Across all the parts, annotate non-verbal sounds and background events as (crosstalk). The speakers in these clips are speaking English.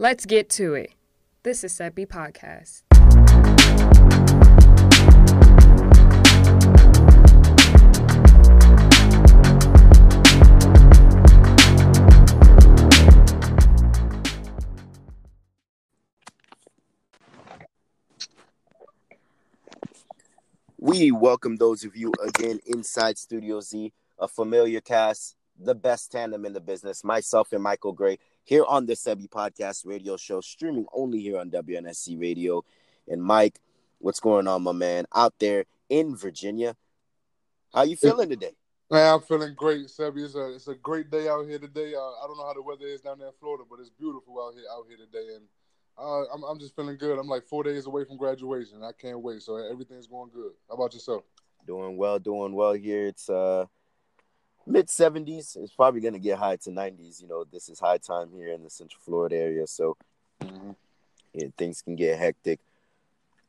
Let's get to it. This is Sebi Podcast. We welcome those of you again inside Studio Z, a familiar cast, the best tandem in the business, myself and Michael Gray, here on the Sebi Podcast radio show, streaming only here on WNSC Radio. And Mike, what's going on, my man, out there in Virginia? How you feeling today? Man, I'm feeling great, Sebi. It's a it's a great day out here today. Uh, I don't know how the weather is down there in Florida, but it's beautiful out here out here today, and uh, I'm I'm just feeling good. I'm like four days away from graduation. I can't wait. So everything's going good. How about yourself? Doing well, doing well here. It's uh mid 70s. It's probably gonna get high to 90s. You know, this is high time here in the Central Florida area, so Mhm. yeah, things can get hectic.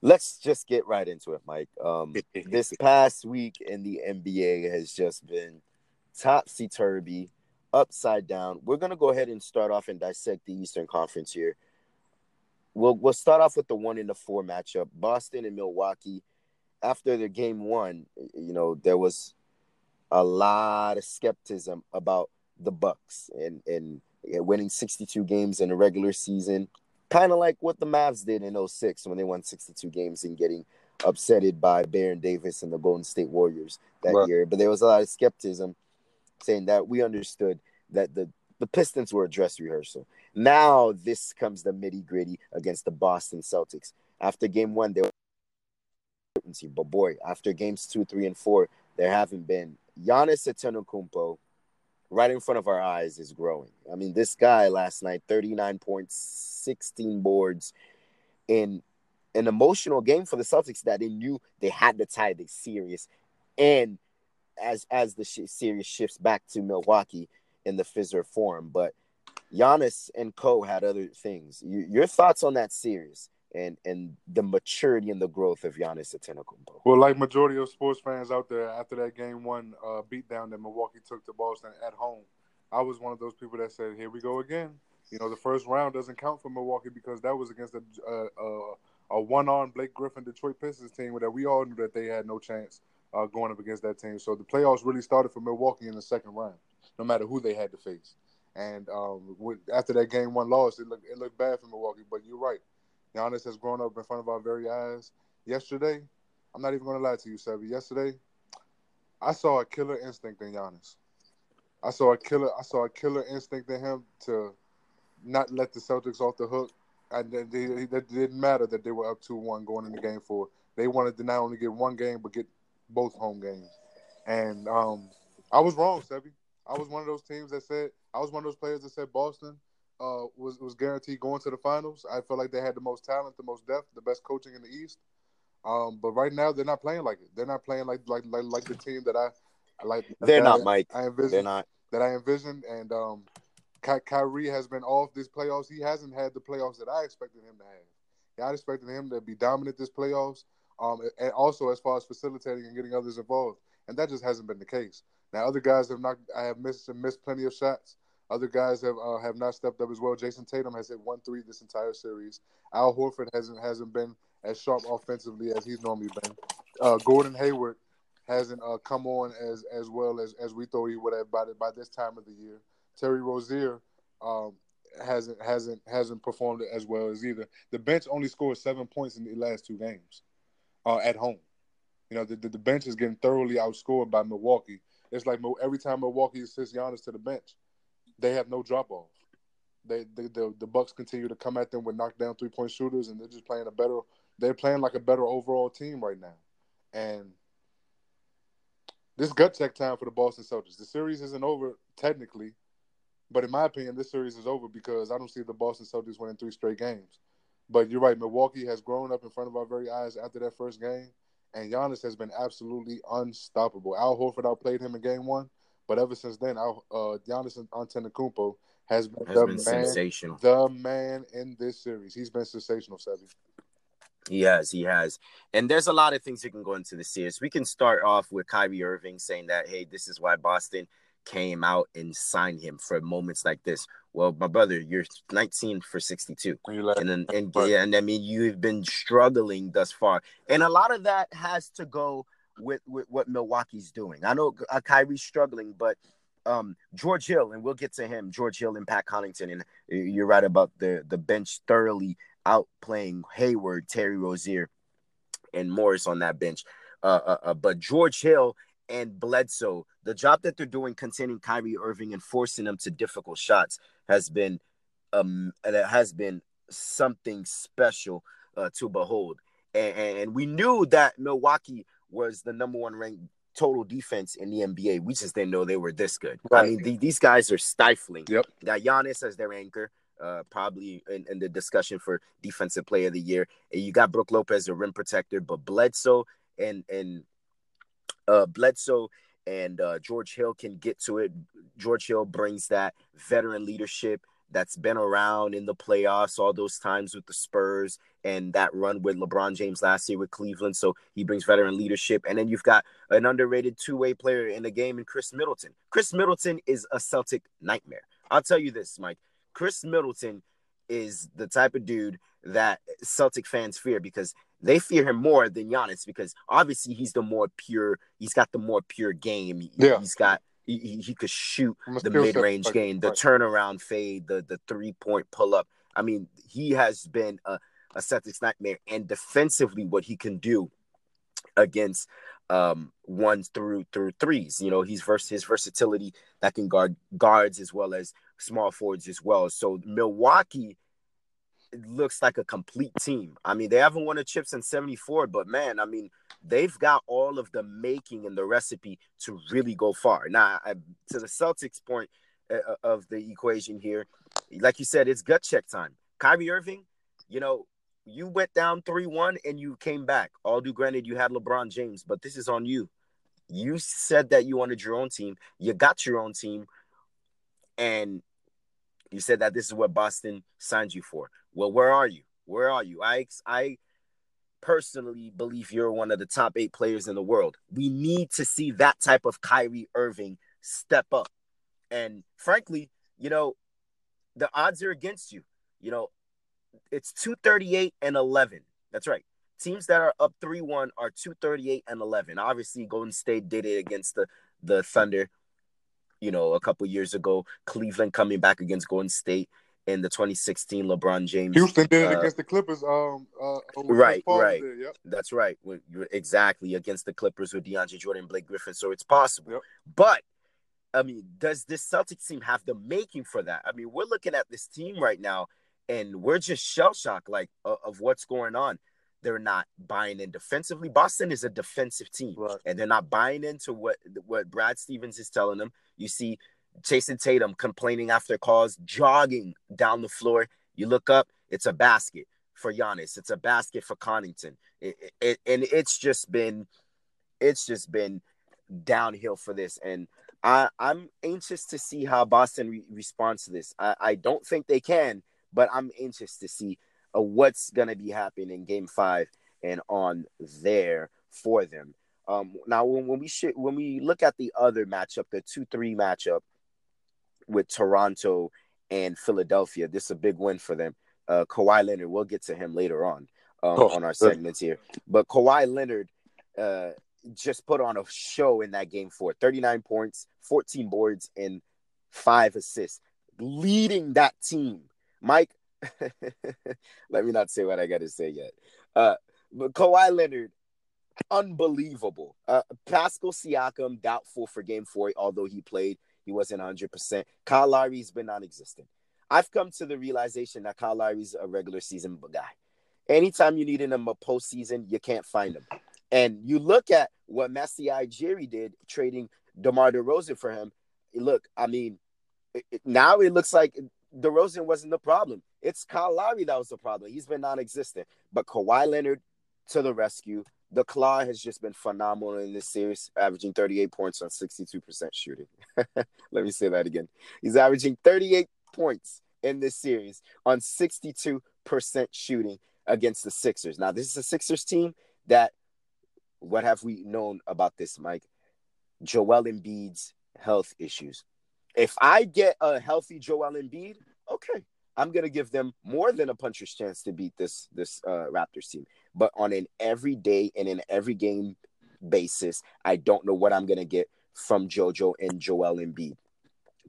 Let's just get right into it, Mike. Um, (laughs) this past week in the NBA has just been topsy turvy, upside down. We're gonna go ahead and start off and dissect the Eastern Conference here. We'll we'll start off with the one in the four matchup, Boston and Milwaukee. After their game one, you know there was a lot of skepticism about the Bucks and and winning 62 games in a regular season, kind of like what the Mavs did in 06 when they won 62 games and getting upsetted by Baron Davis and the Golden State Warriors that Right. year. But there was a lot of skepticism saying that we understood that the the Pistons were a dress rehearsal. Now this comes the nitty gritty against the Boston Celtics. After game one, they were but boy, after games two, three, and four, there haven't been Giannis Antetokounmpo right in front of our eyes is growing. I mean, this guy last night, 39 points, 16 boards in an emotional game for the Celtics that they knew they had to tie the series. And as as the sh- series shifts back to Milwaukee in the Fiserv Forum, but Giannis and Co had other things. You, your thoughts on that series and and the maturity and the growth of Giannis Antetokounmpo? Well, like majority of sports fans out there, after that game one uh, beatdown that Milwaukee took to Boston at home, I was one of those people that said, "Here we go again." You know, the first round doesn't count for Milwaukee because that was against a a, a, one-on Blake Griffin Detroit Pistons team that we all knew that they had no chance uh, going up against that team. So the playoffs really started for Milwaukee in the second round, no matter who they had to face. And um, after that game one loss, it looked it looked bad for Milwaukee. But you're right, Giannis has grown up in front of our very eyes. Yesterday, I'm not even going to lie to you, Sebi. Yesterday, I saw a killer instinct in Giannis. I saw a killer. I saw a killer instinct in him to not let the Celtics off the hook. And it didn't matter that they were up two one going into game four. They wanted to not only get one game but get both home games. And um, I was wrong, Sebi. I was one of those teams that said I was one of those players that said Boston uh, was was guaranteed going to the finals. I felt like they had the most talent, the most depth, the best coaching in the East. Um, but right now they're not playing like it. They're not playing like like like, like the team that I, I like. They're not, I, Mike. I envisioned They're not. that I envisioned, and um, Ky- Kyrie has been off this playoffs. He hasn't had the playoffs that I expected him to have. Yeah, I expected him to be dominant this playoffs, um, and also as far as facilitating and getting others involved, and that just hasn't been the case. Now, other guys have not. I have missed and missed plenty of shots. Other guys have uh, have not stepped up as well. Jayson Tatum has hit one three this entire series. Al Horford hasn't hasn't been as sharp offensively as he's normally been. Uh, Gordon Hayward hasn't uh, come on as as well as, as we thought he would have by by this time of the year. Terry Rozier um, hasn't hasn't hasn't performed as well as either. The bench only scored seven points in the last two games uh, at home. You know the, the, the bench is getting thoroughly outscored by Milwaukee. It's like every time Milwaukee sits Giannis to the bench, they have no drop off. They, they the the Bucks continue to come at them with knockdown three point shooters, and they're just playing a better. They're playing like a better overall team right now, and this gut check time for the Boston Celtics. The series isn't over technically, but in my opinion, this series is over because I don't see the Boston Celtics winning three straight games. But you're right, Milwaukee has grown up in front of our very eyes after that first game, and Giannis has been absolutely unstoppable. Al Horford outplayed him in game one, but ever since then, Al, uh, Giannis Antetokounmpo has been Has the been man, sensational. the man in this series. He's been sensational, Sebi. He has, he has. And there's a lot of things we can go into the series. We can start off with Kyrie Irving saying that, hey, this is why Boston came out and signed him for moments like this. Well, my brother, you're 19 for 62, Like, and then and, yeah, and I mean you've been struggling thus far, and a lot of that has to go with, with what Milwaukee's doing. I know uh, Kyrie's struggling, but um, George Hill, and we'll get to him, George Hill and Pat Connaughton, and you're right about the the bench thoroughly outplaying Hayward, Terry Rozier, and Morris on that bench. Uh, uh, uh, but George Hill and Bledsoe, the job that they're doing containing Kyrie Irving and forcing them to difficult shots has been um has been something special uh, to behold. And, and we knew that Milwaukee was the number one ranked total defense in the NBA. We just didn't know they were this good. Right. I mean, the, these guys are stifling. Yep. Got Giannis as their anchor, uh, probably in, in, the discussion for defensive player of the year. And you got Brook Lopez, a rim protector, but Bledsoe and and uh, Bledsoe and uh, George Hill can get to it. George Hill brings that veteran leadership that's been around in the playoffs all those times with the Spurs and that run with LeBron James last year with Cleveland. So he brings veteran leadership. And then you've got an underrated two way player in the game in Khris Middleton. Khris Middleton is a Celtic nightmare. I'll tell you this, Mike. Khris Middleton is the type of dude that Celtic fans fear because they fear him more than Giannis because obviously he's the more pure, he's got the more pure game. Yeah. He's got he, he could shoot the mid range game, the turnaround fade, the the three point pull up. I mean, he has been a, a Celtics nightmare, and defensively, what he can do against um ones through through threes. You know, he's versus his versatility that can guard guards as well as small forwards as well. So Milwaukee looks like a complete team. I mean, they haven't won a chip since 74, but man, I mean, they've got all of the making and the recipe to really go far. Now, I, to the Celtics point uh, uh, of the equation here, like you said, it's gut check time. Kyrie Irving, you know, you went down 3 1 and you came back. All due granted, you had LeBron James, but this is on you. You said that you wanted your own team. You got your own team. And you said that this is what Boston signed you for. Well, where are you? Where are you? I I personally believe you're one of the top eight players in the world. We need to see that type of Kyrie Irving step up. And frankly, you know, the odds are against you. You know, it's 238 and 11. That's right. Teams that are up 3 1 are 238 and 11. Obviously, Golden State did it against the, the Thunder, you know, a couple years ago. Cleveland coming back against Golden State in the 2016 LeBron James. Houston did it uh, against the Clippers. Um, uh, right, right. Did, yep. That's right. Exactly against the Clippers with DeAndre Jordan, Blake Griffin. So it's possible. Yep. But I mean, does this Celtics team have the making for that? I mean, we're looking at this team right now, and we're just shell shocked, like uh, of what's going on. They're not buying in defensively. Boston is a defensive team, right. and they're not buying into what what Brad Stevens is telling them. You see Jayson Tatum complaining after calls, jogging down the floor. You look up, it's a basket for Giannis. It's a basket for Connaughton. It, it, and it's just been, it's just been downhill for this. And I, I'm anxious to see how Boston re- responds to this. I, I don't think they can, but I'm anxious to see uh, what's gonna be happening in Game Five and on there for them. Um, now, when, when we sh- when we look at the other matchup, the two three matchup, with Toronto and Philadelphia. This is a big win for them. Uh, Kawhi Leonard, we'll get to him later on um, oh, on our segments here. But Kawhi Leonard uh, just put on a show in that game for 39 points, 14 boards, and five assists, leading that team. Mike, (laughs) let me not say what I got to say yet. Uh, but Kawhi Leonard, unbelievable. Uh, Pascal Siakam, doubtful for game four, although he played. He wasn't 100%. Kyle Lowry's been non existent. I've come to the realization that Kyle Lowry's a regular season guy. Anytime you need him a postseason, you can't find him. And you look at what Masai Ujiri did trading DeMar DeRozan for him. Look, I mean, now it looks like DeRozan wasn't the problem. It's Kyle Lowry that was the problem. He's been non-existent. But Kawhi Leonard to the rescue. The Claw has just been phenomenal in this series, averaging 38 points on 62% shooting. (laughs) Let me say that again. He's averaging 38 points in this series on 62% shooting against the Sixers. Now, this is a Sixers team that, what have we known about this, Mike? Joel Embiid's health issues. If I get a healthy Joel Embiid, okay, I'm gonna give them more than a puncher's chance to beat this this uh, Raptors team. But on an everyday and in every game basis, I don't know what I'm gonna get from JoJo and Joel Embiid.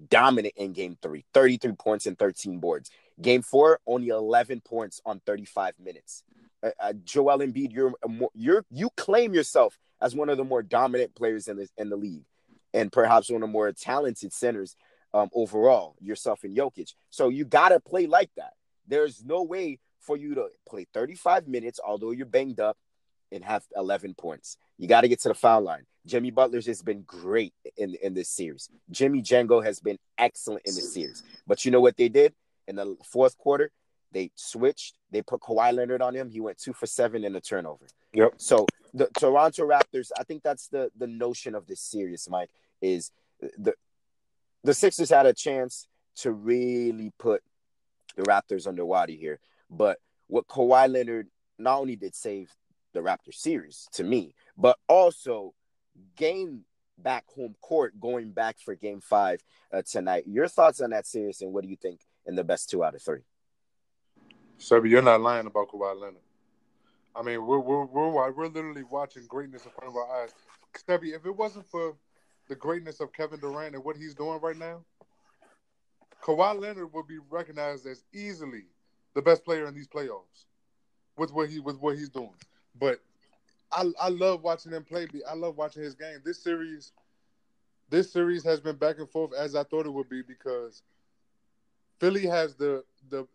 Dominant in game three, 33 points and 13 boards. Game four, only 11 points on 35 minutes. Uh, uh, Joel Embiid, you're you're you claim yourself as one of the more dominant players in the in the league, and perhaps one of the more talented centers um, overall. Yourself and Jokic, so you gotta play like that. There's no way for you to play 35 minutes, although you're banged up, and have 11 points. You got to get to the foul line. Jimmy Butler's has been great in in this series. Jimmy Django has been excellent in this series. But you know what they did in the fourth quarter? They switched. They put Kawhi Leonard on him. He went two for seven in a turnover. Yep. So the Toronto Raptors, I think that's the the notion of this series, Mike, is the the Sixers had a chance to really put the Raptors underwater here. But what Kawhi Leonard not only did save the Raptors series to me, but also gain back home court going back for game five uh, tonight. Your thoughts on that series and what do you think in the best two out of three? Sebi, you're not lying about Kawhi Leonard. I mean, we're we're we're, we're literally watching greatness in front of our eyes. Sebi, if it wasn't for the greatness of Kevin Durant and what he's doing right now, Kawhi Leonard would be recognized as easily the best player in these playoffs with what he with what he's doing. But I I love watching him play. I love watching his game. This series, this series has been back and forth as I thought it would be because Philly has the the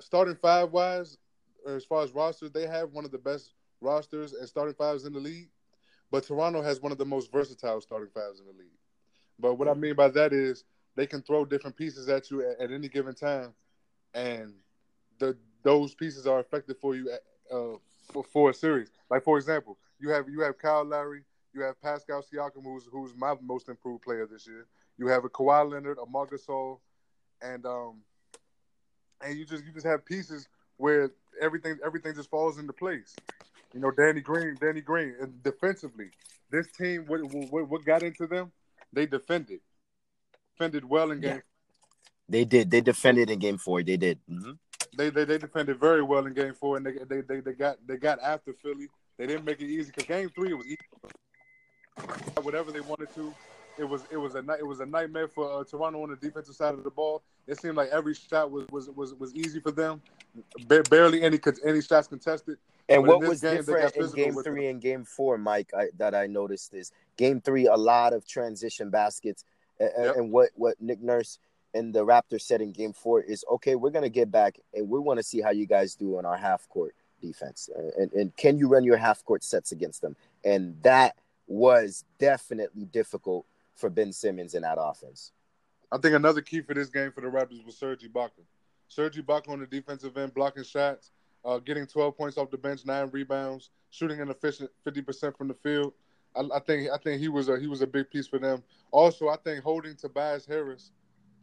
starting five wise as far as rosters, they have one of the best rosters and starting fives in the league. But Toronto has one of the most versatile starting fives in the league. But what I mean by that is they can throw different pieces at you at, at any given time, and the those pieces are effective for you at, uh, for, for a series. Like for example, you have you have Kyle Lowry, you have Pascal Siakam, who's who's my most improved player this year. You have a Kawhi Leonard, a Marc Gasol, and um, and you just you just have pieces where everything everything just falls into place. You know, Danny Green, Danny Green, and defensively, this team what what, what got into them? They defended, defended well in game. Yeah. They did. They defended in game four. They did. Mm-hmm they, they they defended very well in game four, and they they they, they got they got after Philly. They didn't make it easy because game three was easy. Whatever they wanted to, it was it was a it was a nightmare for uh, Toronto on the defensive side of the ball. It seemed like every shot was was was, was easy for them. Ba- barely any any shots contested. And but what was game, different in game three and game four, Mike, I, that I noticed is game three, a lot of transition baskets. And, yep. and what, what Nick Nurse and the Raptors said in game four is okay, we're going to get back and we want to see how you guys do on our half court defense. And, and can you run your half court sets against them? And that was definitely difficult for Ben Simmons in that offense. I think another key for this game for the Raptors was Serge Ibaka. Serge Ibaka on the defensive end, blocking shots, uh, getting 12 points off the bench, nine rebounds, shooting an efficient 50% from the field. I, I, think I think he was a he was a big piece for them. Also, I think holding Tobias Harris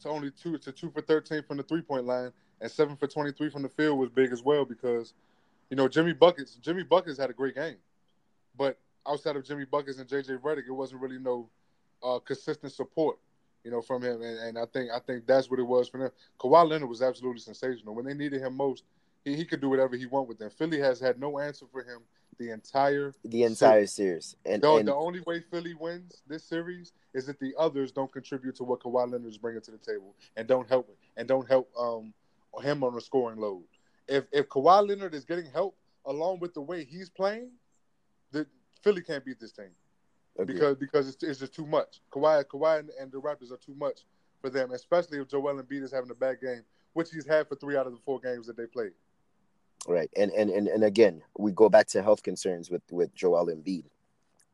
to only two to two for 13 from the three point line and seven for 23 from the field was big as well because, you know, Jimmy Buckets Jimmy Buckets had a great game, but outside of Jimmy Buckets and JJ Redick, it wasn't really no uh, consistent support, you know, from him. And, and I think I think that's what it was for them. Kawhi Leonard was absolutely sensational when they needed him most. He, he could do whatever he wanted with them. Philly has had no answer for him the entire the entire series. series. And, the, and the only way Philly wins this series is that the others don't contribute to what Kawhi Leonard is bringing to the table and don't help and don't help um, him on the scoring load. If if Kawhi Leonard is getting help along with the way he's playing, the Philly can't beat this team okay. because because it's, it's just too much. Kawhi Kawhi and, and the Raptors are too much for them, especially if Joel Embiid is having a bad game, which he's had for three out of the four games that they played. Right, and and and, and again, we go back to health concerns with with Joel Embiid.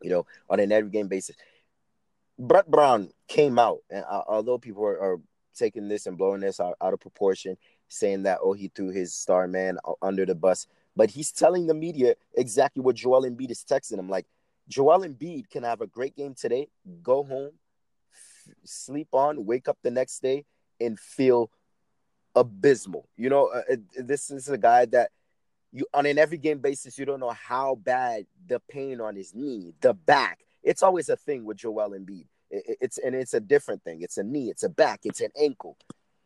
You know, on an every game basis, Brett Brown came out, and uh, although people are, are, taking this and blowing this out, out of proportion, saying that oh he threw his star man under the bus, but he's telling the media exactly what Joel Embiid is texting him. Like Joel Embiid can have a great game today, go home, f- sleep on, wake up the next day, and feel abysmal. You know, uh, this is a guy that you on an every game basis, you don't know how bad the pain on his knee, the back. It's always a thing with Joel Embiid. It, it's and it's a different thing. It's a knee, it's a back, it's an ankle.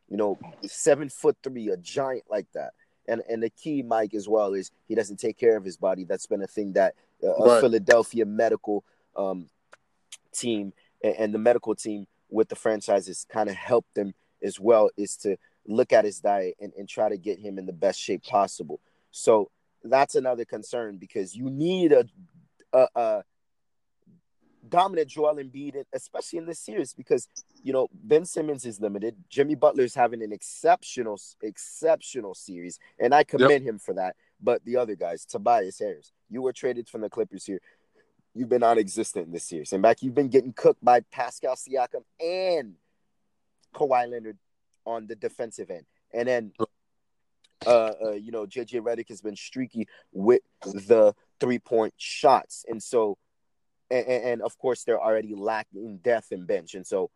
You know, seven foot three, a giant like that. And and the key, Mike, as well, is he doesn't take care of his body. That's been a thing that uh, a Philadelphia medical um, team and, and the medical team with the franchises kind of helped them as well. Is to look at his diet and, and try to get him in the best shape possible. So that's another concern because you need a, a, a dominant Joel Embiid, especially in this series, because you know Ben Simmons is limited. Jimmy Butler is having an exceptional, exceptional series, and I commend yep. him for that. But the other guys, Tobias Harris, you were traded from the Clippers here. You've been non-existent in this series, and back you've been getting cooked by Pascal Siakam and Kawhi Leonard on the defensive end, and then uh, uh, you know, JJ Redick has been streaky with the three point shots. And so and, and of course they're already lacking depth and bench. And so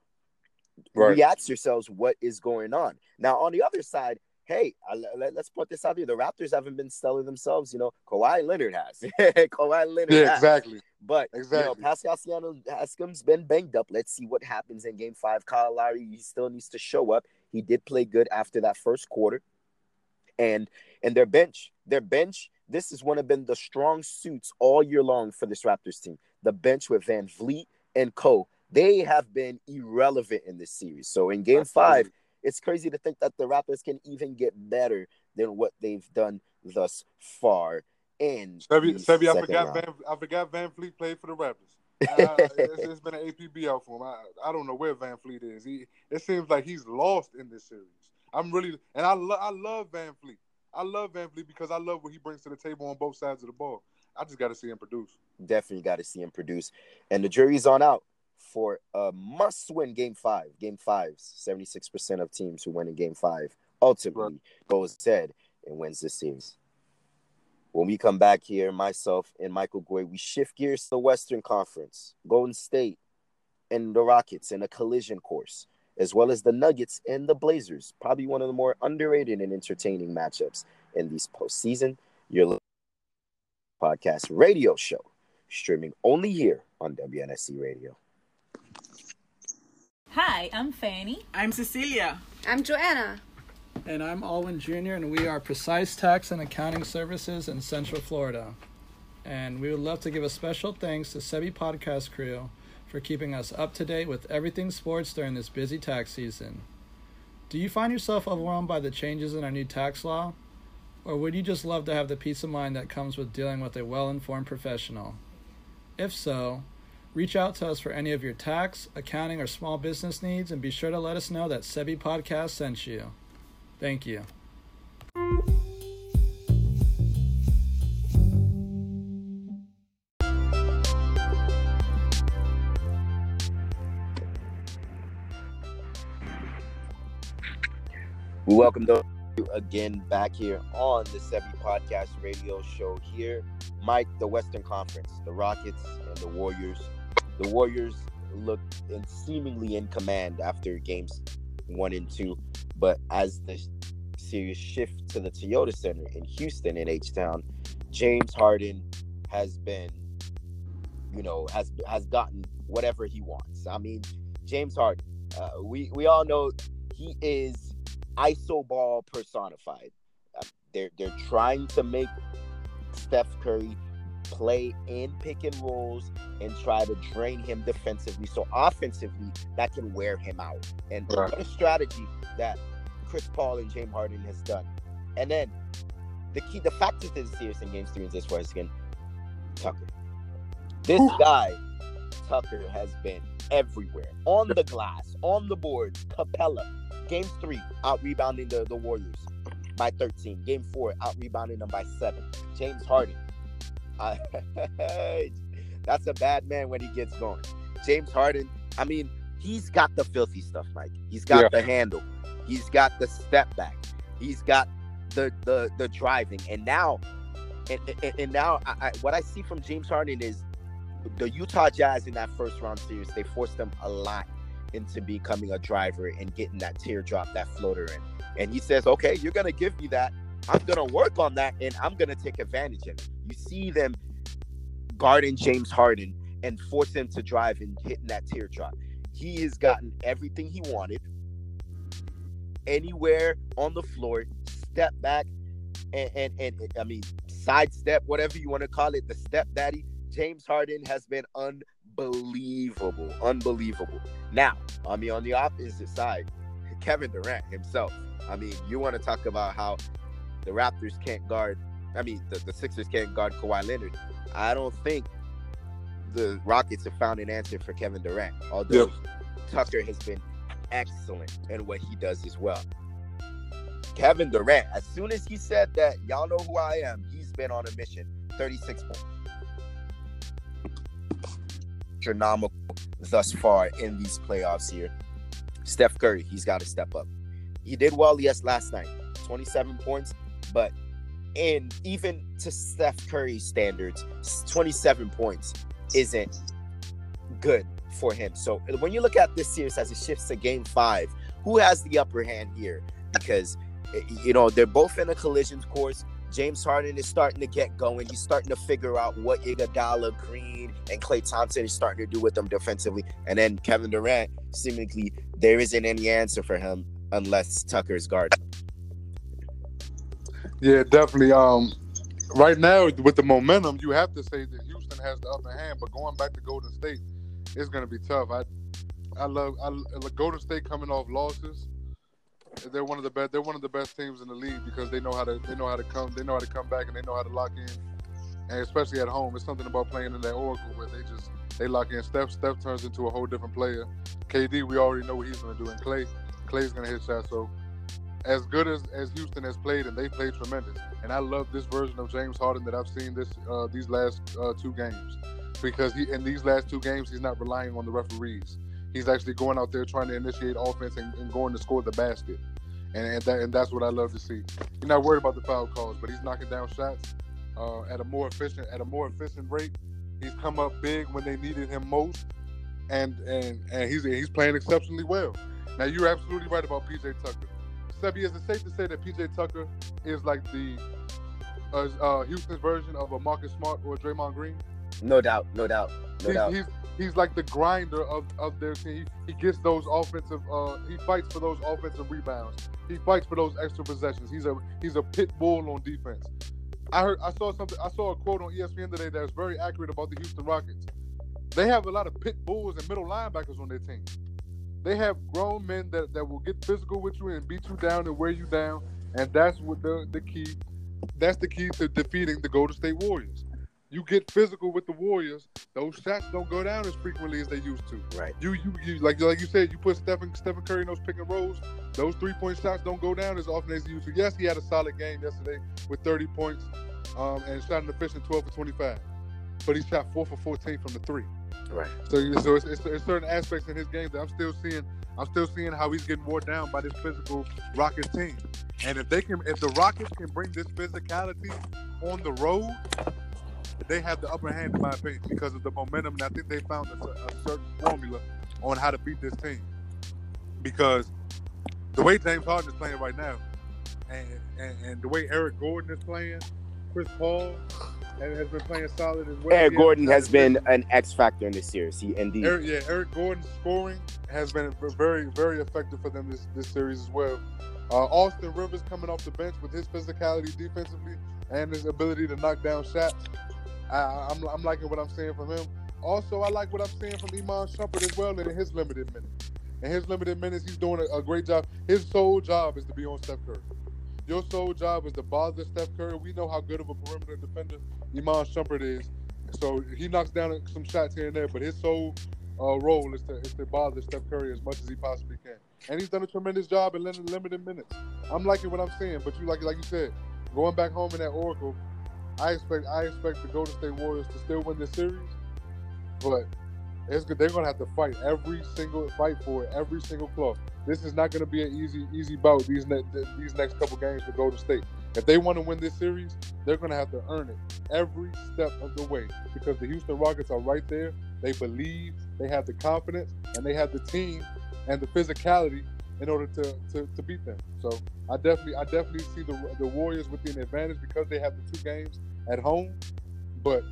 right. we ask yourselves what is going on. Now on the other side, hey, let, us put this out there. The Raptors haven't been stellar themselves. You know, Kawhi Leonard has. (laughs) Kawhi Leonard yeah, has. exactly. But exactly. you know, Pascal Siakam has been banged up. Let's see what happens in Game Five. Kyle Lowry, he still needs to show up. He did play good after that first quarter, and and their bench, their bench. This is one of been the strong suits all year long for this Raptors team the bench with VanVleet and Co. They have been irrelevant in this series. So in game five, it's crazy to think that the Raptors can even get better than what they've done thus far. In Sebi, Sebi I forgot Van, I forgot VanVleet played for the Raptors. Uh, it's, it's been (laughs) an APB out for him. I, I don't know where VanVleet is. He it seems like he's lost in this series. I'm really and I love I love VanVleet. I love VanVleet because I love what he brings to the table on both sides of the ball. I just got to see him produce. Definitely got to see him produce. And the jury's on out for a must win game five. Game fives, 76% of teams who win in game five ultimately right. goes dead and wins this series. When we come back here, myself and Michael Goy, we shift gears to the Western Conference, Golden State and the Rockets in a collision course, as well as the Nuggets and the Blazers. Probably one of the more underrated and entertaining matchups in these postseason. You're podcast radio show, streaming only here on WNSC Radio. Hi, I'm Fanny. I'm Cecilia. I'm Joanna. And I'm Alwyn Jr., and we are Precise Tax and Accounting Services in Central Florida. And we would love to give a special thanks to Sebi Podcast Crew for keeping us up to date with everything sports during this busy tax season. Do you find yourself overwhelmed by the changes in our new tax law? Or would you just love to have the peace of mind that comes with dealing with a well informed professional? If so, reach out to us for any of your tax, accounting, or small business needs and be sure to let us know that Sebi Podcast sent you. Thank you. We welcome those again back here on the Sebi Podcast Radio Show. Here, Mike, the Western Conference, the Rockets and the Warriors. The Warriors look in, seemingly in command after games one and two, but as the series shift to the Toyota Center in Houston in H Town, James Harden has been, you know, has has gotten whatever he wants. I mean, James Harden, uh, we we all know he is iso ball personified. Uh, they're they're trying to make Steph Curry play in pick and rolls and try to drain him defensively. So offensively, that can wear him out. And right. a strategy that Chris Paul and James Harden has done. And then the key, the factors to the series in Game three is this was again, Tucker. This guy, Tucker, has been everywhere on the glass, on the board, Capela, Game three, out rebounding the, the Warriors by 13. Game four, out rebounding them by seven. James Harden. (laughs) Uh, that's a bad man when he gets going. James Harden, I mean, he's got the filthy stuff, Mike. He's got yeah. the handle. He's got the step back. He's got the the the driving. And now, and, and, and now, I, I, what I see from James Harden is the Utah Jazz in that first round series. They forced them a lot into becoming a driver and getting that teardrop, that floater in. And he says, okay, you're to give me that. I'm to work on that and I'm to take advantage of it. You see them guarding James Harden and force him to drive and hitting that teardrop. he has gotten everything he wanted. Anywhere on the floor, step back, and, and, and I mean, sidestep, whatever you want to call it, the step daddy. James Harden has been unbelievable, unbelievable. Now, I mean, on the opposite side, Kevin Durant himself. I mean, you want to talk about how the Raptors can't guard, I mean, the, the Sixers can't guard Kawhi Leonard. I don't think the Rockets have found an answer for Kevin Durant, although Yep. Tucker has been excellent in what he does as well. Kevin Durant, as soon as he said that, y'all know who I am, he's been on a mission. 36 points. Astronomical thus far in these playoffs here. Steph Curry, he's got to step up. He did well, yes, last night. 27 points, but in even to Steph Curry standards, 27 points isn't good for him. So when you look at this series as it shifts to game five, who has the upper hand here? Because eh, you know they're both in a collision course. James Harden is starting to get going. He's starting to figure out what Iguodala, Green, and Klay Thompson is starting to do with them defensively. And then Kevin Durant, seemingly there isn't any answer for him unless Tucker's guard. Yeah, definitely. Um, right now with the momentum, you have to say that Houston has the upper hand. But going back to Golden State, it's to be tough. I, I love, I Golden State coming off losses. They're one of the best. They're one of the best teams in the league because they know how to. They know how to come. They know how to come back and they know how to lock in. And especially at home, it's something about playing in that Oracle where they just they lock in. Steph, Steph turns into a whole different player. KD, we already know what he's to do. And Klay, Klay's to hit shots. So as good as, as Houston has played, and they played tremendous. And I love this version of James Harden that I've seen this uh, these last uh, two games, because he in these last two games he's not relying on the referees. He's actually going out there trying to initiate offense and, and going to score the basket, and and, that, and that's what I love to see. He's not worried about the foul calls, but he's knocking down shots uh, at a more efficient at a more efficient rate. He's come up big when they needed him most, and and and he's he's playing exceptionally well. Now you're absolutely right about PJ Tucker. Sebi, is it safe to say that PJ Tucker is like the uh, uh, Houston's version of a Marcus Smart or Draymond Green? No doubt, no doubt, no he's, doubt. he's he's like the grinder of, of their team. He, he gets those offensive. Uh, he fights for those offensive rebounds. He fights for those extra possessions. He's a he's a pit bull on defense. I heard I saw something. I saw a quote on ESPN today that's very accurate about the Houston Rockets. They have a lot of pit bulls and middle linebackers on their team. They have grown men that, that will get physical with you and beat you down and wear you down, and that's what the the key. That's the key to defeating the Golden State Warriors. You get physical with the Warriors; those shots don't go down as frequently as they used to. Right. You you, you like like you said, you put Stephen Stephen Curry in those pick and rolls. Those three point shots don't go down as often as they used to. Yes, he had a solid game yesterday with 30 points, um, and shot an efficient 12 for 25. But he shot four for 14 from the three. Right. So, so it's, it's, it's certain aspects in his game that I'm still seeing. I'm still seeing how he's getting wore down by this physical Rockets team. And if they can, if the Rockets can bring this physicality on the road, they have the upper hand in my opinion because of the momentum. And I think they found a, a certain formula on how to beat this team. Because the way James Harden is playing right now, and, and, and the way Eric Gordon is playing, Chris Paul has been playing solid as well. Eric He Gordon has been been. an X factor in this series. He indeed. Eric, yeah, Eric Gordon's scoring has been very, very effective for them this, this series as well. Uh, Austin Rivers coming off the bench with his physicality defensively and his ability to knock down shots. I, I'm, I'm liking what I'm seeing from him. Also, I like what I'm seeing from Iman Shumpert as well in his limited minutes. In his limited minutes, he's doing a, a great job. His sole job is to be on Steph Curry. Your sole job is to bother Steph Curry. We know how good of a perimeter defender Iman Shumpert is. So he knocks down some shots here and there, but his sole uh, role is to, is to bother Steph Curry as much as he possibly can. And he's done a tremendous job in limited, limited minutes. I'm liking what I'm seeing, but you like like you said, going back home in that Oracle, I expect I expect the Golden State Warriors to still win this series, but it's good. They're gonna have to fight every single fight for it, every single claw. This is not gonna be an easy easy bout these ne- these next couple games for Golden State. If they want to win this series, they're gonna have to earn it every step of the way because the Houston Rockets are right there. They believe, they have the confidence, and they have the team and the physicality in order to, to, to beat them. So I definitely I definitely see the the Warriors with an advantage because they have the two games at home. But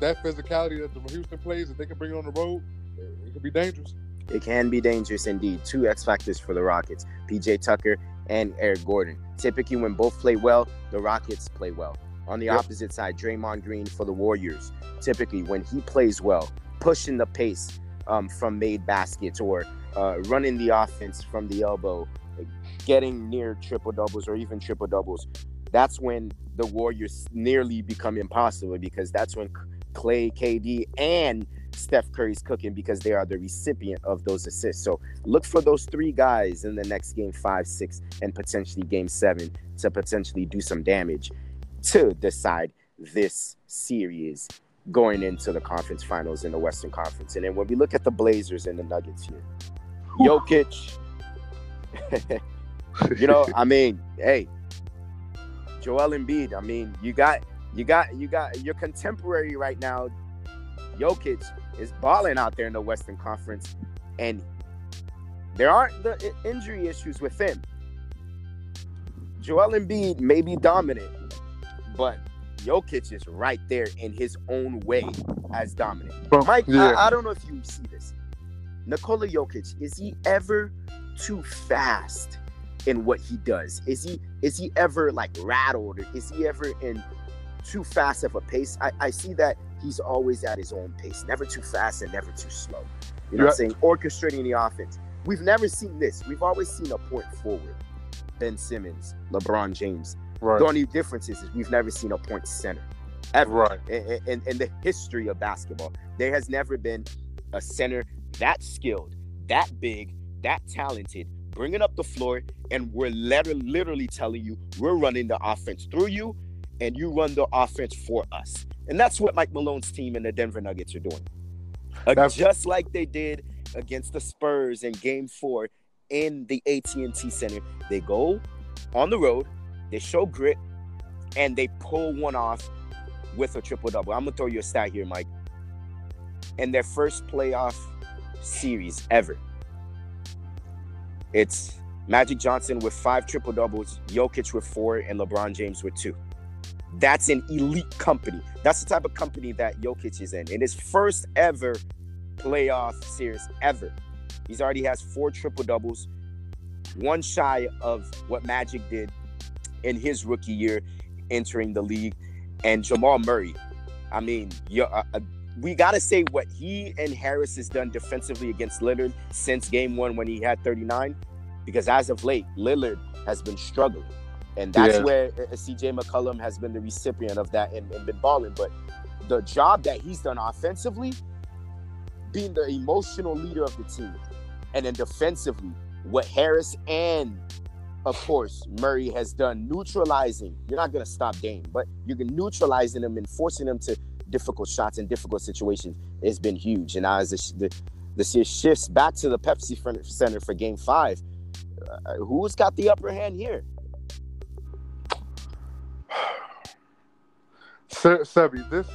that physicality that the Houston plays, if they can bring it on the road, it, it could be dangerous. It can be dangerous indeed. Two X factors for the Rockets: PJ Tucker and Eric Gordon. Typically, when both play well, the Rockets play well. On the Yep. opposite side, Draymond Green for the Warriors. Typically, when he plays well, pushing the pace um, from made baskets or uh, running the offense from the elbow, getting near triple doubles or even triple doubles, that's when the Warriors nearly become impossible because that's when Klay, KD, and Steph Curry's cooking because they are the recipient of those assists. So look for those three guys in the next game five, six, and potentially game seven to potentially do some damage to decide this series going into the conference finals in the Western Conference. And then when we look at the Blazers and the Nuggets here, Jokic, (laughs) you know, I mean, hey, Joel Embiid. I mean, you got, you got, you got your contemporary right now. Jokic is balling out there in the Western Conference, and there aren't the injury issues with him. Joel Embiid may be dominant, but Jokic is right there in his own way as dominant. Mike, yeah. I, I don't know if you see this. Nikola Jokic, is he ever too fast in what he does? Is he is he ever like rattled? Or is he ever in too fast of a pace? I, I see that he's always at his own pace, never too fast and never too slow. You know what I'm saying? Orchestrating the offense. We've never seen this. We've always seen a point forward. Ben Simmons, LeBron James. right, The only difference is, is we've never seen a point center. Ever right. in, in, in the history of basketball. There has never been a center that skilled, that big, that talented, bringing up the floor, and we're letter- literally telling you we're running the offense through you, and you run the offense for us. And that's what Mike Malone's team and the Denver Nuggets are doing. Uh, just like they did against the Spurs in Game Four in the AT&T Center. They go on the road, they show grit, and they pull one off with a triple double. I'm gonna throw you a stat here, Mike. In their first playoff series ever, it's Magic Johnson with five triple doubles, Jokic with four, and LeBron James with two. That's an elite company. That's the type of company that Jokic is in. In his first ever playoff series ever, he's already has four triple doubles, one shy of what Magic did in his rookie year entering the league. And Jamal Murray, I mean, uh, uh, we got to say what he and Harris has done defensively against Lillard since game one when he had 39. Because as of late, Lillard has been struggling. And that's Yeah. where uh, CJ McCollum has been the recipient of that and, and been balling. But the job that he's done offensively, being the emotional leader of the team, and then defensively, what Harris and of course, Murray has done neutralizing. You're not going to stop Dame, but you're neutralizing him and forcing him to difficult shots and difficult situations. It's been huge. And now as the, the, the shifts back to the Pepsi Center- for Game Five, uh, who's got the upper hand here? (sighs) Se- Sebi, this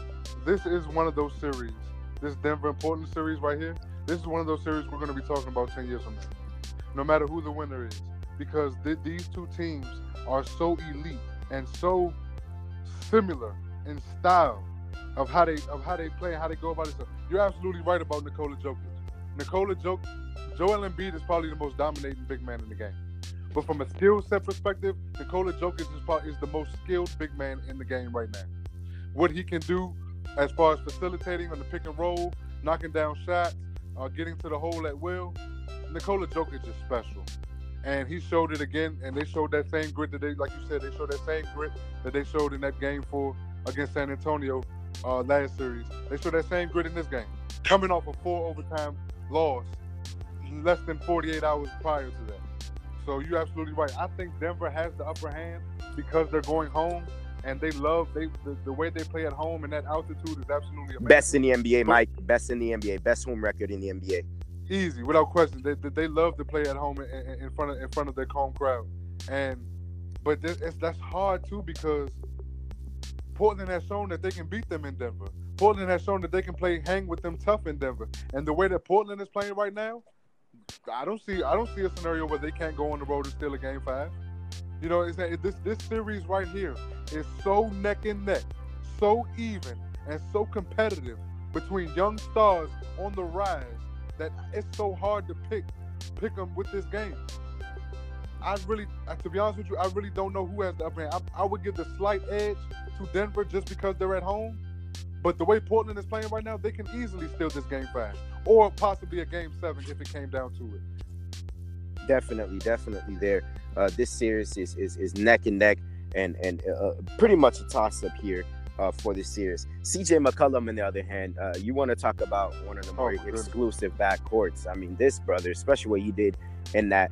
this is one of those series. This Denver important series right here. This is one of those series we're going to be talking about ten years from now. No matter who the winner is, because th- these two teams are so elite and so similar in style of how they of how they play and how they go about it. You're absolutely right about Nikola Jokic. Nikola Jokic, Joel Embiid is probably the most dominating big man in the game. But from a skill set perspective, Nikola Jokic is, probably, is the most skilled big man in the game right now. What he can do as far as facilitating on the pick and roll, knocking down shots, uh, getting to the hole at will, Nikola Jokic is special. And he showed it again, and they showed that same grit that they, like you said, they showed that same grit that they showed in that game four against San Antonio uh, last series. They showed that same grit in this game, coming off a four overtime loss less than 48 hours prior to that. So you're absolutely right. I think Denver has the upper hand because they're going home and they love they the, the way they play at home and that altitude is absolutely amazing. Best in the NBA, Mike. Best in the NBA. Best home record in the NBA. easy without question. They, they, they love to play at home in, in, front of in front of their home crowd, and but that's hard too because Portland has shown that they can beat them in Denver. Portland has shown that they can play hang with them tough in Denver, and the way that Portland is playing right now, I don't see I don't see a scenario where they can't go on the road and steal a game five. You know, it's that this this series right here is so neck and neck, so even, and so competitive between young stars on the rise that it's so hard to pick pick them with this game. I really, to be honest with you, I really don't know who has the upper hand. I, I would give the slight edge to Denver just because they're at home. But the way Portland is playing right now, they can easily steal this game five, or possibly a game seven if it came down to it. Definitely, definitely there. Uh, this series is, is is neck and neck, and and uh, pretty much a toss up here uh, for this series. CJ McCollum, on the other hand, uh, you want to talk about one of the more Oh, exclusive backcourts. I mean, this brother, especially what he did in that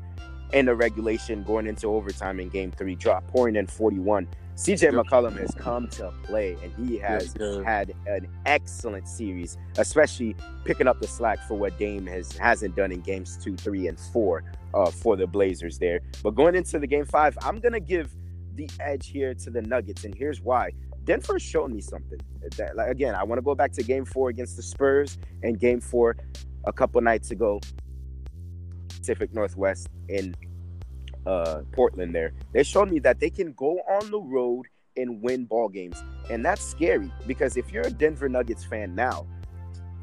in the regulation going into overtime in game three, drop pouring in 41. CJ. McCollum has come to play and he has yeah. had an excellent series, especially picking up the slack for what Dame has hasn't done in games two, three, and four uh, for the Blazers there. But going into the game five, I'm gonna give the edge here to the Nuggets, and here's why. Denver's shown me something. That, like, again, I want to go back to game four against the Spurs and game four a couple nights ago, Pacific Northwest in uh, Portland there. They showed me that they can go on the road and win ball games. And that's scary because if you're a Denver Nuggets fan now,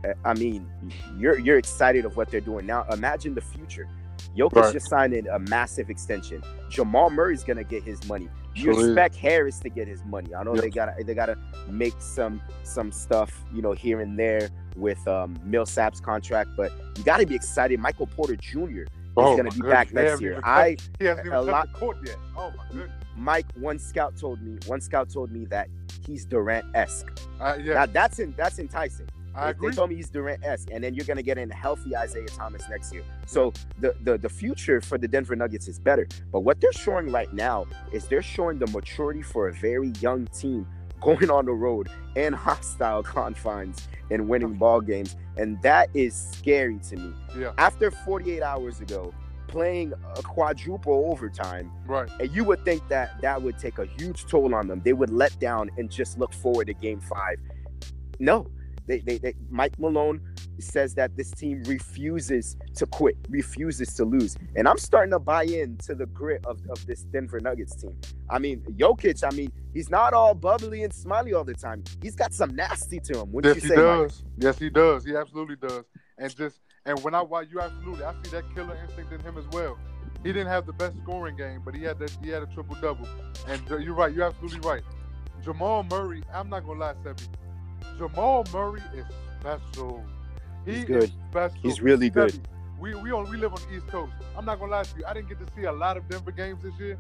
uh, I mean, you're you're excited of what they're doing now. Imagine the future. Jokic Right. just signed a massive extension. Jamal Murray's gonna get his money. You Sure is. expect Harris to get his money. I know Yep. they gotta they gotta make some some stuff, you know, here and there with um Millsap's contract, but you gotta be excited. Michael Porter Jr. is Oh, gonna be back next year. even I he hasn't a lot- the court yet. Oh my goodness. Mike, one scout told me, one scout told me that he's Durant esque. Uh, yeah, Now that's in that's enticing. I They- agree. They told me he's Durant esque, and then you're gonna get in a healthy Isaiah Thomas next year. So the, the the future for the Denver Nuggets is better. But what they're showing right now is they're showing the maturity for a very young team going on the road in hostile (laughs) confines and winning ball games, and that is scary to me. Yeah. After 48 hours ago, playing a quadruple overtime Right. and you would think that that would take a huge toll on them. They would let down and just look forward to game five. No, they, they, they Mike Malone says that this team refuses to quit, refuses to lose. And I'm starting to buy into the grit of, of this Denver Nuggets team. I mean, Jokic, I mean, he's not all bubbly and smiley all the time. He's got some nasty to him. Wouldn't Yes, you he say, Mike? does. Yes, he does. He absolutely does. And just and when I watch you, absolutely, I see that killer instinct in him as well. He didn't have the best scoring game, but he had that. He had a triple double. And you're right. You're absolutely right. Jamal Murray. I'm not gonna lie, Sebi. Jamal Murray is special. He He's good. is special. He's really good. We we on we live on the East Coast. I'm not gonna lie to you. I didn't get to see a lot of Denver games this year,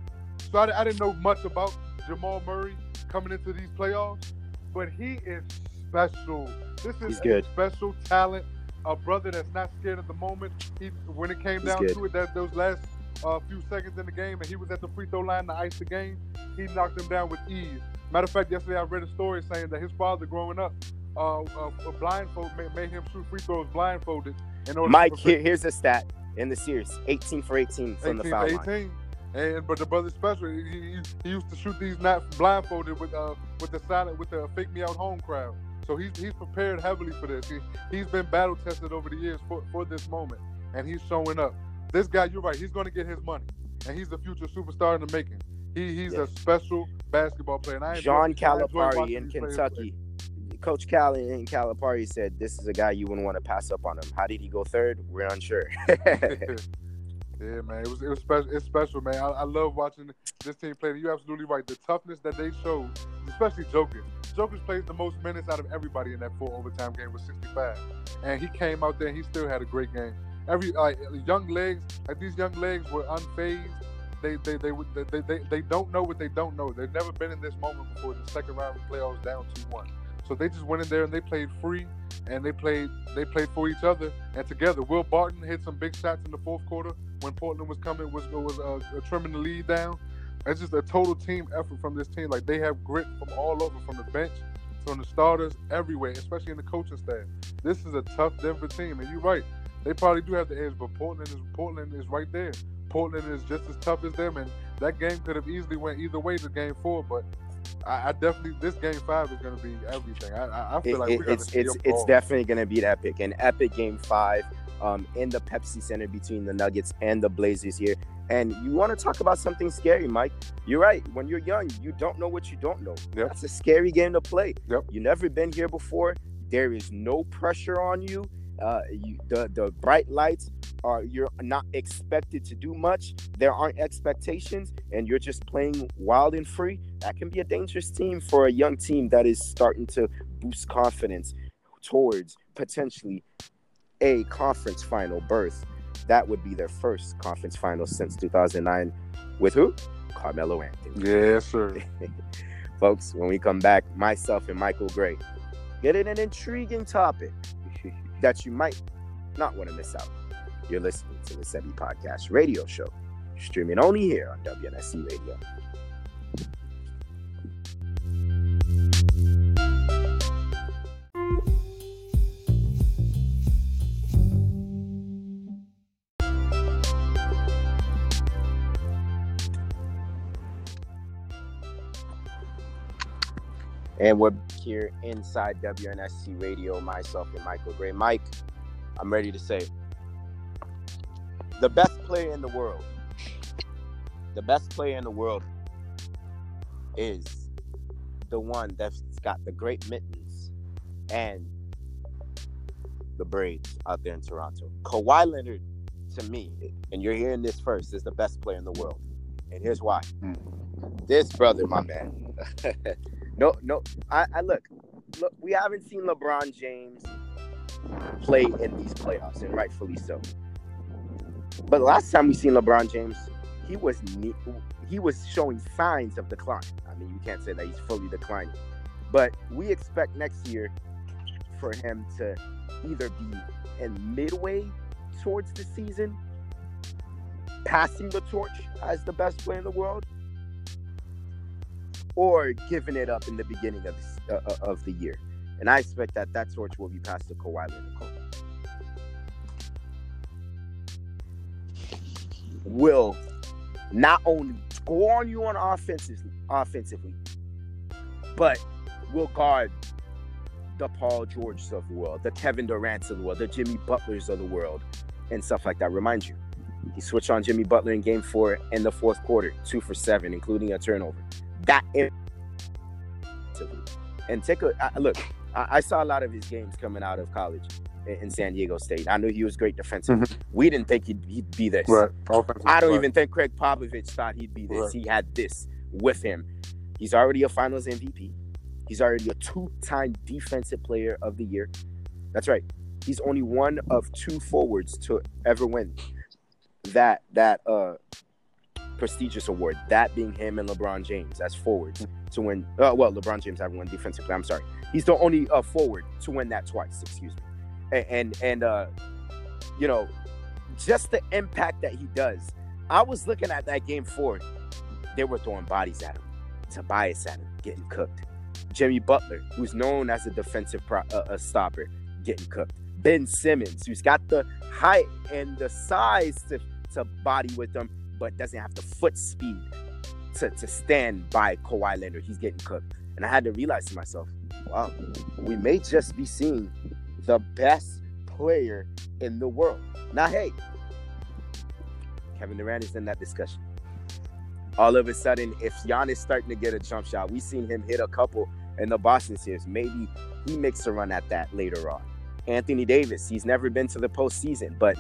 so I, I didn't know much about Jamal Murray coming into these playoffs. But he is special. This is He's a good. special talent. A brother that's not scared at the moment. He when it came He's down good. to it, that those last uh, few seconds in the game, and he was at the free throw line to ice the game. He knocked him down with ease. Matter of fact, yesterday I read a story saying that his father, growing up, uh, uh, blindfold made, made him shoot free throws blindfolded. In order Mike, to here, here's a stat in the series 18 for 18 from the 18 foul to line. 18. And but the brother's special. He, he, used to shoot these not blindfolded with uh with the silent with the fake me out home crowd. So he's he's prepared heavily for this. He he's been battle tested over the years for, for this moment, and he's showing up. This guy, you're right. He's going to get his money, and he's a future superstar in the making. He he's a special basketball player. And I John Calipari in Kentucky. Coach Cal in Calipari said this is a guy you wouldn't want to pass up on him. How did he go third? We're unsure. (laughs) (laughs) Yeah, man, it was it was special. It's special, man. I, I love watching this team play. You're absolutely right. The toughness that they showed, especially Jokic. Jokic plays the most minutes out of everybody in that four overtime game with 65, and he came out there and he still had a great game. Every like young legs, like these young legs were unfazed. They they they they, they, they, don't know what they don't know. They've never been in this moment before. The second round of the playoffs down two one. So they just went in there and they played free, and they played they played for each other and together. Will Barton hit some big shots in the fourth quarter when Portland was coming was was uh, trimming the lead down. It's just a total team effort from this team. Like they have grit from all over, from the bench, from the starters, everywhere, especially in the coaching staff. This is a tough Denver team, and you're right. They probably do have the edge, but Portland is Portland is right there. Portland is just as tough as them, and that game could have easily went either way to game four. But I, I definitely this game five is going to be everything. I, I, feel It- like it- it's it's it's definitely going to be that epic, an epic game five um, in the Pepsi Center between the Nuggets and the Blazers here. And you want to talk about something scary, Mike? You're right. When you're young, you don't know what you don't know. Yep. That's a scary game to play. Yep. You never been here before. There is no pressure on you, Uh, you, the the bright lights are you're not expected to do much. There aren't expectations, and you're just playing wild and free. That can be a dangerous team for a young team that is starting to boost confidence towards potentially a conference final berth. That would be their first conference final since 2009. With who? Carmelo Anthony. Yes, sir. (laughs) Folks, when we come back, myself and Michael Gray get in an intriguing topic that you might not want to miss out. You're listening to the Sebi Podcast radio show, streaming only here on WNSC Radio. And we're here inside WNSC Radio, myself and Michael Gray. Mike, I'm ready to say the best player in the world, the best player in the world is the one that's got the great mittens and the braids out there in Toronto. Kawhi Leonard, to me, and you're hearing this first, is the best player in the world. And here's why. Hmm. This brother, my man. (laughs) no, no. I, I look, look, we haven't seen LeBron James play in these playoffs, and rightfully so. But last time we seen LeBron James, he was ne- he was showing signs of decline. I mean, you can't say that he's fully declining, but we expect next year for him to either be in midway towards the season, passing the torch as the best player in the world, or giving it up in the beginning of the, uh, of the year. And I expect that that torch will be passed to Kawhi Leonard. Will not only score on you on offensively, offensively, but will guard the Paul Georges of the world, the Kevin Durant's of the world, the Jimmy Butlers of the world, and stuff like that. Remind you, he switched on Jimmy Butler in Game Four in the fourth quarter, two for seven, including a turnover. That and take a I, look. I, I, saw a lot of his games coming out of college in, in San Diego State. I knew he was great defensively. Mm-hmm. We didn't think he'd, he'd be this. Right. I don't right. even think Gregg Popovich thought he'd be this. Right. He had this with him. He's already a Finals MVP. He's already a two-time Defensive Player of the Year. That's right. He's only one of two forwards to ever win that that uh prestigious award. That being him and LeBron James as forwards to win. Uh, well, LeBron James haven't won defensively. I'm sorry. He's the only uh, forward to win that twice. Excuse me. And and, uh, you know, just the impact that he does. I was looking at that game four. They were throwing bodies at him. Tobias at him, getting cooked. Jimmy Butler, who's known as a defensive pro- uh, a stopper, getting cooked. Ben Simmons, who's got the height and the size to, to body with them, but doesn't have the foot speed to, to stand by Kawhi Leonard. He's getting cooked. And I had to realize to myself, wow, we may just be seeing the best player in the world. Now, hey, Kevin Durant is in that discussion. All of a sudden, if Giannis starting to get a jump shot, we've seen him hit a couple in the Boston series. Maybe he makes a run at that later on. Anthony Davis, he's never been to the postseason, but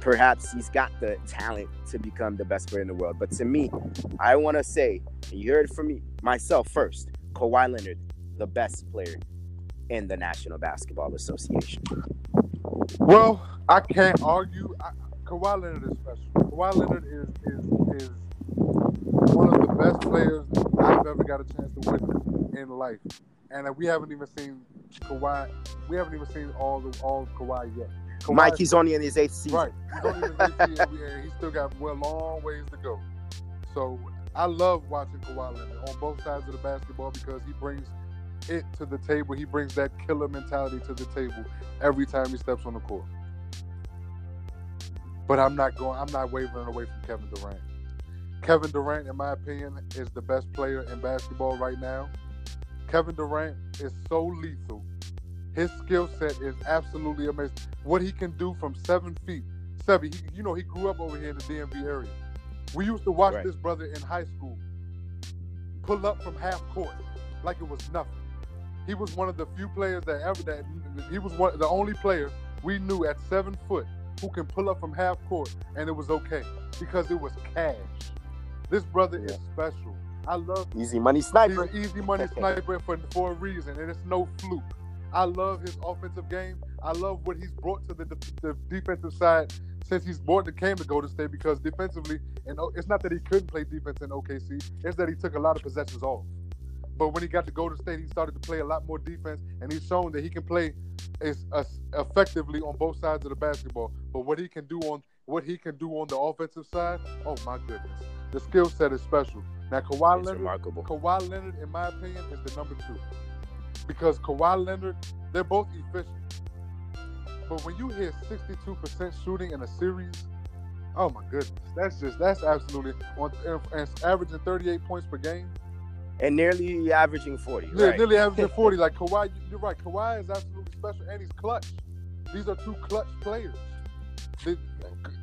perhaps he's got the talent to become the best player in the world. But to me, I want to say, you heard it from me myself first, Kawhi Leonard, the best player in the National Basketball Association. Well, I can't argue. I, Kawhi Leonard is special. Kawhi Leonard is is is one of the best players I've ever got a chance to witness in life, and uh, we haven't even seen Kawhi. We haven't even seen all the all of Kawhi yet. Kawhi, Mike, he's only in his eighth season. Right, he's only in his eighth season, (laughs) and he's still got well long ways to go. So I love watching Kawhi Leonard on both sides of the basketball because he brings it to the table. He brings that killer mentality to the table every time he steps on the court. But I'm not going. I'm not wavering away from Kevin Durant. Kevin Durant, in my opinion, is the best player in basketball right now. Kevin Durant is so lethal. His skill set is absolutely amazing. What he can do from seven feet. Seven, he, you know, he grew up over here in the DMV area. We used to watch right. this brother in high school pull up from half court like it was nothing. He was one of the few players that ever that he was one the only player we knew at seven foot who can pull up from half court and it was okay because it was cash. This brother Yeah. is special. I love Easy money sniper. an easy money (laughs) sniper for, for a reason, and it's no fluke. I love his offensive game. I love what he's brought to the, de- the defensive side since he's brought the came to Golden State because defensively, and it's not that he couldn't play defense in OKC, it's that he took a lot of possessions off. But when he got to Golden State, he started to play a lot more defense, and he's shown that he can play is uh, effectively on both sides of the basketball. But what he can do on what he can do on the offensive side, oh my goodness, the skill set is special. Now Kawhi It's Leonard, remarkable. Kawhi Leonard, in my opinion, is the number two. Because Kawhi Leonard, they're both efficient. But when you hit 62% shooting in a series, oh my goodness. That's just, that's absolutely, on, and, averaging 38 points per game. And nearly averaging 40. Yeah, right. nearly averaging (laughs) 40. Like Kawhi, you're right. Kawhi is absolutely special, and he's clutch. These are two clutch players. It-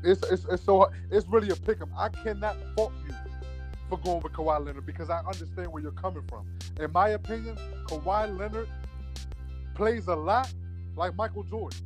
It's, it's, it's so it's really a pick 'em. I cannot fault you for going with Kawhi Leonard because I understand where you're coming from. In my opinion, Kawhi Leonard plays a lot like Michael Jordan.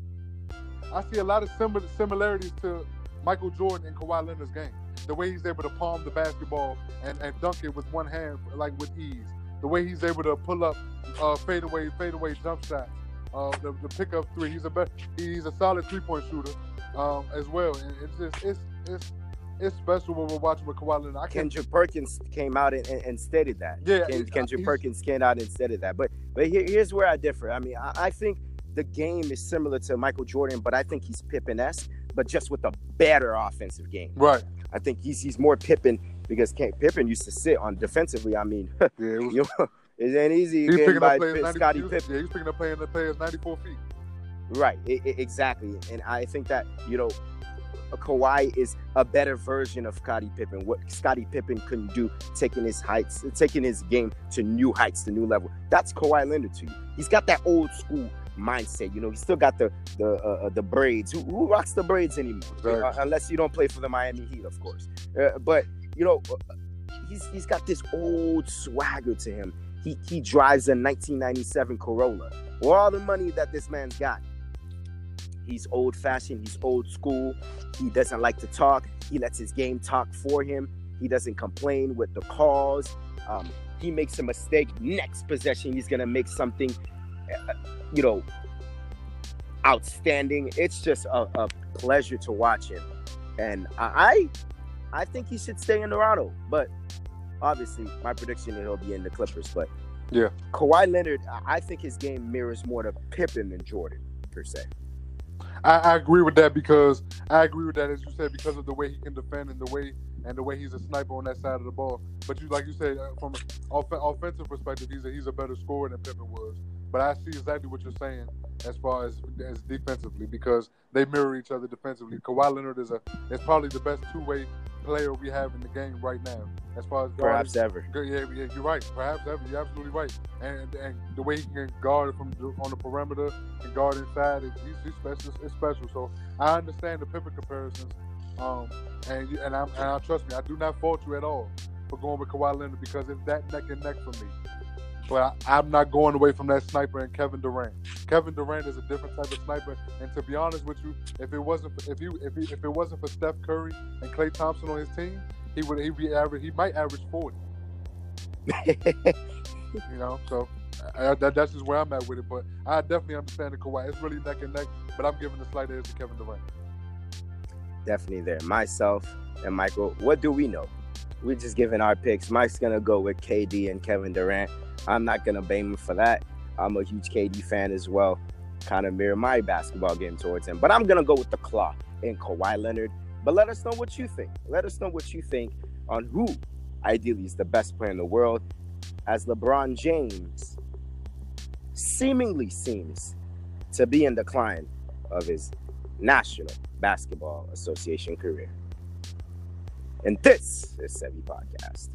I see a lot of similar similarities to Michael Jordan and Kawhi Leonard's game. The way he's able to palm the basketball and, and dunk it with one hand, like with ease. The way he's able to pull up uh, fadeaway, fadeaway jump shots. Uh, the, the pickup three. He's a he's a solid three point shooter um, as well. And it's just it's it's it's special when we're watching with Kawhi Leonard. I can't. Kendrick Perkins came out and, and, and stated that. Yeah, Ken, it- uh, Kendrick Perkins came out and stated that. But but here, here's where I differ. I mean, I, I think the game is similar to Michael Jordan, but I think he's Pippen esque, but just with a better offensive game. Right. I think he's he's more Pippen because Ken, Pippen used to sit on defensively. I mean, (laughs) Yeah. It was, you know, (laughs) it ain't easy he's picking by up players. Pitt- 90, Scottie was- Pippen. Yeah, he's picking up playing the players 94 feet. Right, I- I- exactly. And I think that, you know, Kawhi is a better version of Scottie Pippen. What Scottie Pippen couldn't do, taking his heights, taking his game to new heights, to new level. That's Kawhi Leonard to you. He's got that old school mindset. You know, he's still got the the uh, uh, the braids. Who, who rocks the braids anymore? Uh, unless you don't play for the Miami Heat, of course. Uh, but you know, uh, he's he's got this old swagger to him. He he drives a 1997 Corolla. With all the money that this man's got, he's old fashioned. He's old school. He doesn't like to talk. He lets his game talk for him. He doesn't complain with the calls. Um, he makes a mistake. Next possession, he's gonna make something, uh, you know, outstanding. It's just a, a pleasure to watch him, and I, I think he should stay in Toronto. But obviously, my prediction is he'll be in the Clippers. But Yeah. Kawhi Leonard, I- I think his game mirrors more to Pippen than Jordan per se. I, I agree with that because I agree with that as you said because of the way he can defend and the way and the way he's a sniper on that side of the ball. But you like you said uh, from an off- offensive perspective, he's a, he's a better scorer than Pippen was. But I see exactly what you're saying as far as as defensively because they mirror each other defensively. Kawhi Leonard is a is probably the best two way player we have in the game right now as far as Perhaps guarding- ever. Yeah, yeah, you're right. Perhaps ever. You're absolutely right. And and the way he can guard from the, on the perimeter and guard inside, is, he's, he's special. It's special. So I understand the Pippen comparisons. Um, and and I'm and I trust me, I do not fault you at all for going with Kawhi Leonard because it's that neck and neck for me. But I, I'm not going away from that sniper and Kevin Durant. Kevin Durant is a different type of sniper. And to be honest with you, if it wasn't for, if you if, he, if it wasn't for Steph Curry and Klay Thompson on his team, he would he be average. He might average forty. (laughs) You know, so I, that, that's just where I'm at with it. But I definitely understand the Kawhi. It's really neck and neck. But I'm giving the slight edge to Kevin Durant. Definitely there. Myself and Michael, what do we know? We're just giving our picks. Mike's gonna go with KD and Kevin Durant. I'm not gonna blame him for that. I'm a huge KD fan as well. Kind of mirror my basketball game towards him. But I'm gonna go with the claw in Kawhi Leonard. But let us know what you think. Let us know what you think on who ideally is the best player in the world as LeBron James seemingly seems to be in decline of his National Basketball Association career. And this is Sebi Podcast.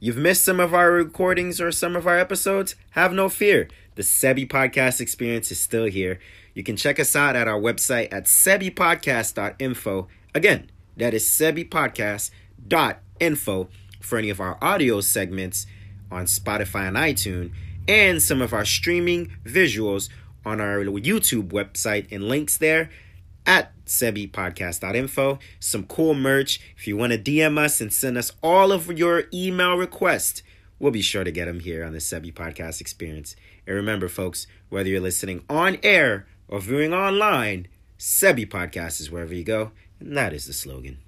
You've missed some of our recordings or some of our episodes? Have no fear. The Sebi Podcast experience is still here. You can check us out at our website at sebipodcast.info. Again, that is sebipodcast.info for any of our audio segments on Spotify and iTunes. and some of our streaming visuals on our YouTube website and links there at sebipodcast.info. Some cool merch. If you want to DM us and send us all of your email requests, we'll be sure to get them here on the Sebi Podcast Experience. And remember, folks, whether you're listening on air or viewing online, Sebi Podcast is wherever you go, and that is the slogan.